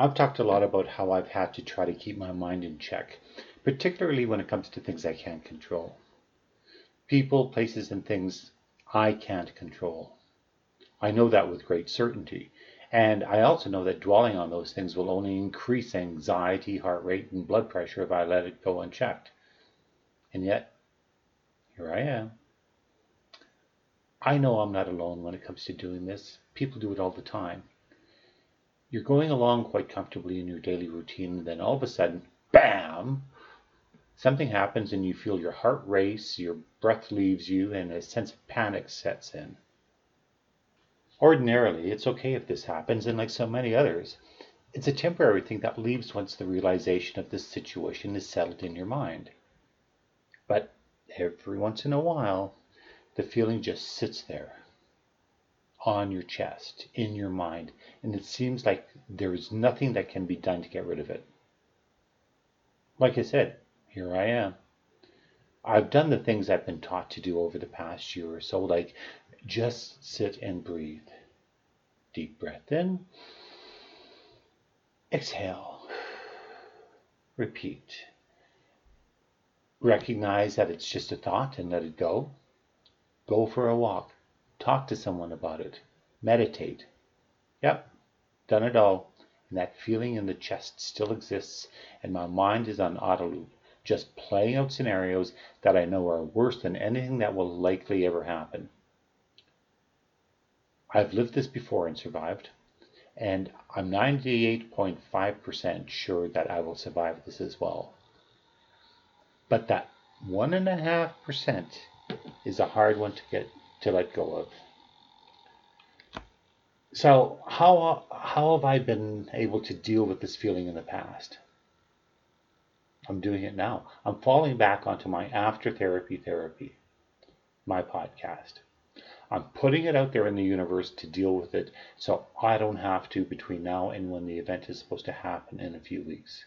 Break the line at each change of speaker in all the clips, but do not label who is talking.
I've talked a lot about how I've had to try to keep my mind in check, particularly when it comes to things I can't control. People, places, and things I can't control. I know that with great certainty. And I also know that dwelling on those things will only increase anxiety, heart rate, and blood pressure if I let it go unchecked. And yet, here I am. I know I'm not alone when it comes to doing this. People do it all the time. You're going along quite comfortably in your daily routine, and then all of a sudden, bam! Something happens, and you feel your heart race, your breath leaves you, and a sense of panic sets in. Ordinarily, it's okay if this happens, and like so many others, it's a temporary thing that leaves once the realization of the situation is settled in your mind. But every once in a while, the feeling just sits there on your chest, in your mind, and it seems like there is nothing that can be done to get rid of it. Like I said, here I am. I've done the things I've been taught to do over the past year or so, like just sit and breathe. Deep breath in, exhale, repeat. Recognize that it's just a thought and let it go. Go for a walk. Talk to someone about it. Meditate. Yep, done it all. And that feeling in the chest still exists, and my mind is on auto loop, just playing out scenarios that I know are worse than anything that will likely ever happen. I've lived this before and survived, and I'm 98.5% sure that I will survive this as well. But that 1.5% is a hard one to get to let go of. So, how, how have I been able to deal with this feeling in the past? I'm doing it now. I'm falling back onto my after therapy therapy, my podcast. I'm putting it out there in the universe to deal with it so I don't have to between now and when the event is supposed to happen in a few weeks.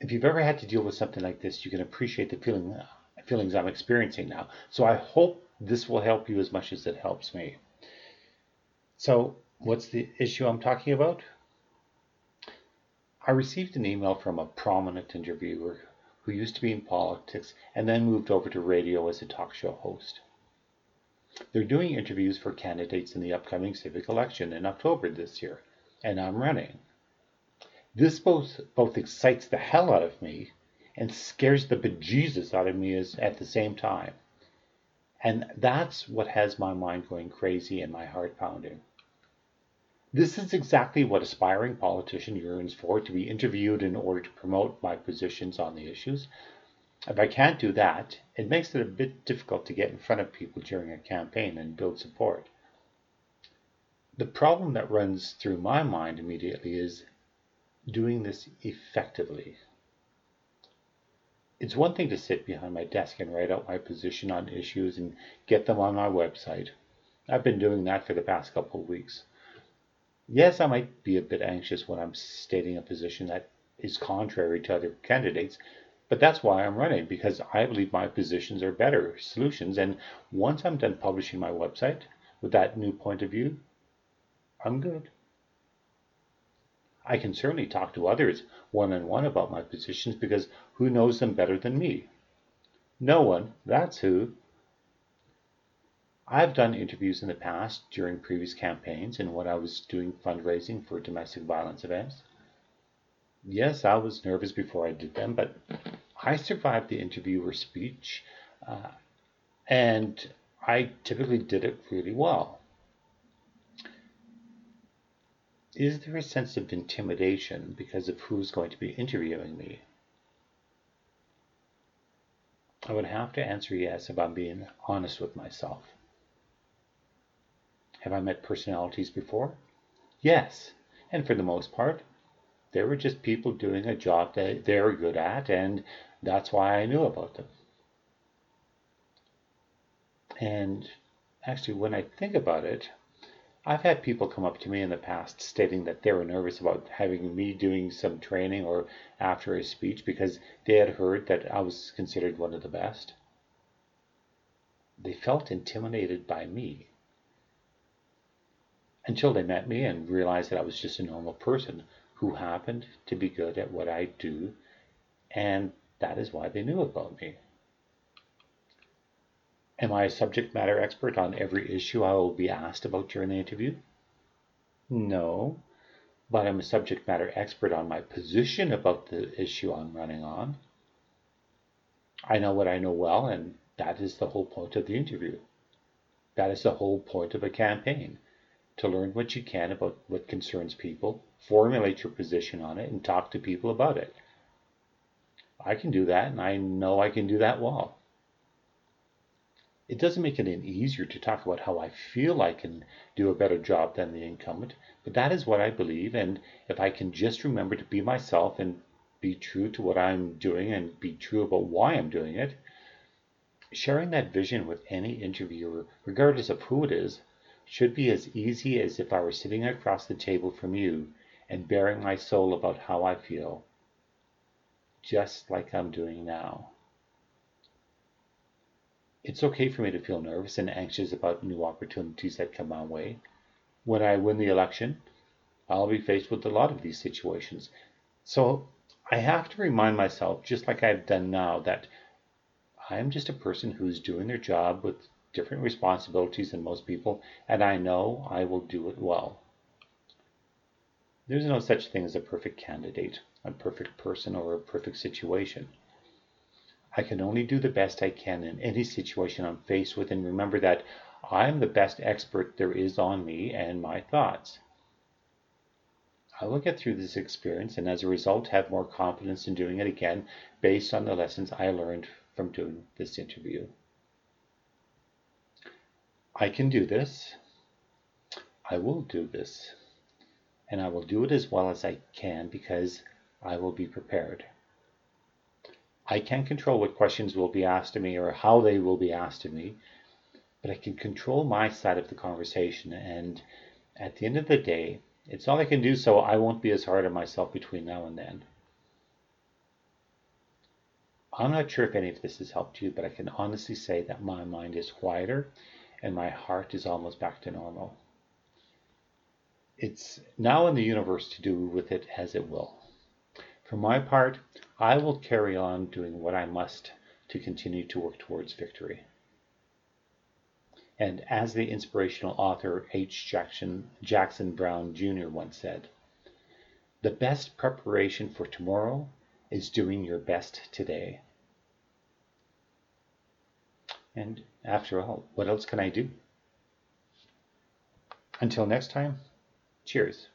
If you've ever had to deal with something like this, you can appreciate the feeling feelings I'm experiencing now. So I hope this will help you as much as it helps me. So, what's the issue I'm talking about? I received an email from a prominent interviewer who used to be in politics and then moved over to radio as a talk show host. They're doing interviews for candidates in the upcoming civic election in October this year, and I'm running. This both, both excites the hell out of me and scares the bejesus out of me as, at the same time. And that's what has my mind going crazy and my heart pounding. This is exactly what aspiring politician yearns for to be interviewed in order to promote my positions on the issues. If I can't do that, it makes it a bit difficult to get in front of people during a campaign and build support. The problem that runs through my mind immediately is doing this effectively. It's one thing to sit behind my desk and write out my position on issues and get them on my website. I've been doing that for the past couple of weeks. Yes, I might be a bit anxious when I'm stating a position that is contrary to other candidates, but that's why I'm running because I believe my positions are better solutions. And once I'm done publishing my website with that new point of view, I'm good. I can certainly talk to others one on one about my positions because who knows them better than me? No one, that's who. I've done interviews in the past during previous campaigns and when I was doing fundraising for domestic violence events. Yes, I was nervous before I did them, but I survived the interviewer speech uh, and I typically did it really well. Is there a sense of intimidation because of who's going to be interviewing me? I would have to answer yes if I'm being honest with myself. Have I met personalities before? Yes, and for the most part, they were just people doing a job that they're good at, and that's why I knew about them. And actually, when I think about it, I've had people come up to me in the past stating that they were nervous about having me doing some training or after a speech because they had heard that I was considered one of the best. They felt intimidated by me. until they met me and realized that I was just a normal person who happened to be good at what I do, and that is why they knew about me. Am I a subject matter expert on every issue I will be asked about during the interview? No, but I'm a subject matter expert on my position about the issue I'm running on. I know what I know well, and that is the whole point of the interview. That is the whole point of a campaign to learn what you can about what concerns people, formulate your position on it, and talk to people about it. I can do that, and I know I can do that well. It doesn't make it any easier to talk about how I feel I can do a better job than the incumbent, but that is what I believe, and if I can just remember to be myself and be true to what I'm doing and be true about why I'm doing it, sharing that vision with any interviewer, regardless of who it is, should be as easy as if I were sitting across the table from you and baring my soul about how I feel, just like I'm doing now. It's okay for me to feel nervous and anxious about new opportunities that come my way. When I win the election, I'll be faced with a lot of these situations. So I have to remind myself, just like I've done now, that I am just a person who's doing their job with different responsibilities than most people, and I know I will do it well. There's no such thing as a perfect candidate, a perfect person, or a perfect situation. I can only do the best I can in any situation I'm faced with, and remember that I'm the best expert there is on me and my thoughts. I will get through this experience and as a result have more confidence in doing it again based on the lessons I learned from doing this interview. I can do this. I will do this. And I will do it as well as I can because I will be prepared. I can't control what questions will be asked of me or how they will be asked of me, but I can control my side of the conversation. And at the end of the day, it's all I can do so I won't be as hard on myself between now and then. I'm not sure if any of this has helped you, but I can honestly say that my mind is quieter and my heart is almost back to normal. It's now in the universe to do with it as it will. For my part, I will carry on doing what I must to continue to work towards victory. And as the inspirational author H. Jackson, Jackson Brown Jr. once said, the best preparation for tomorrow is doing your best today. And after all, what else can I do? Until next time, cheers.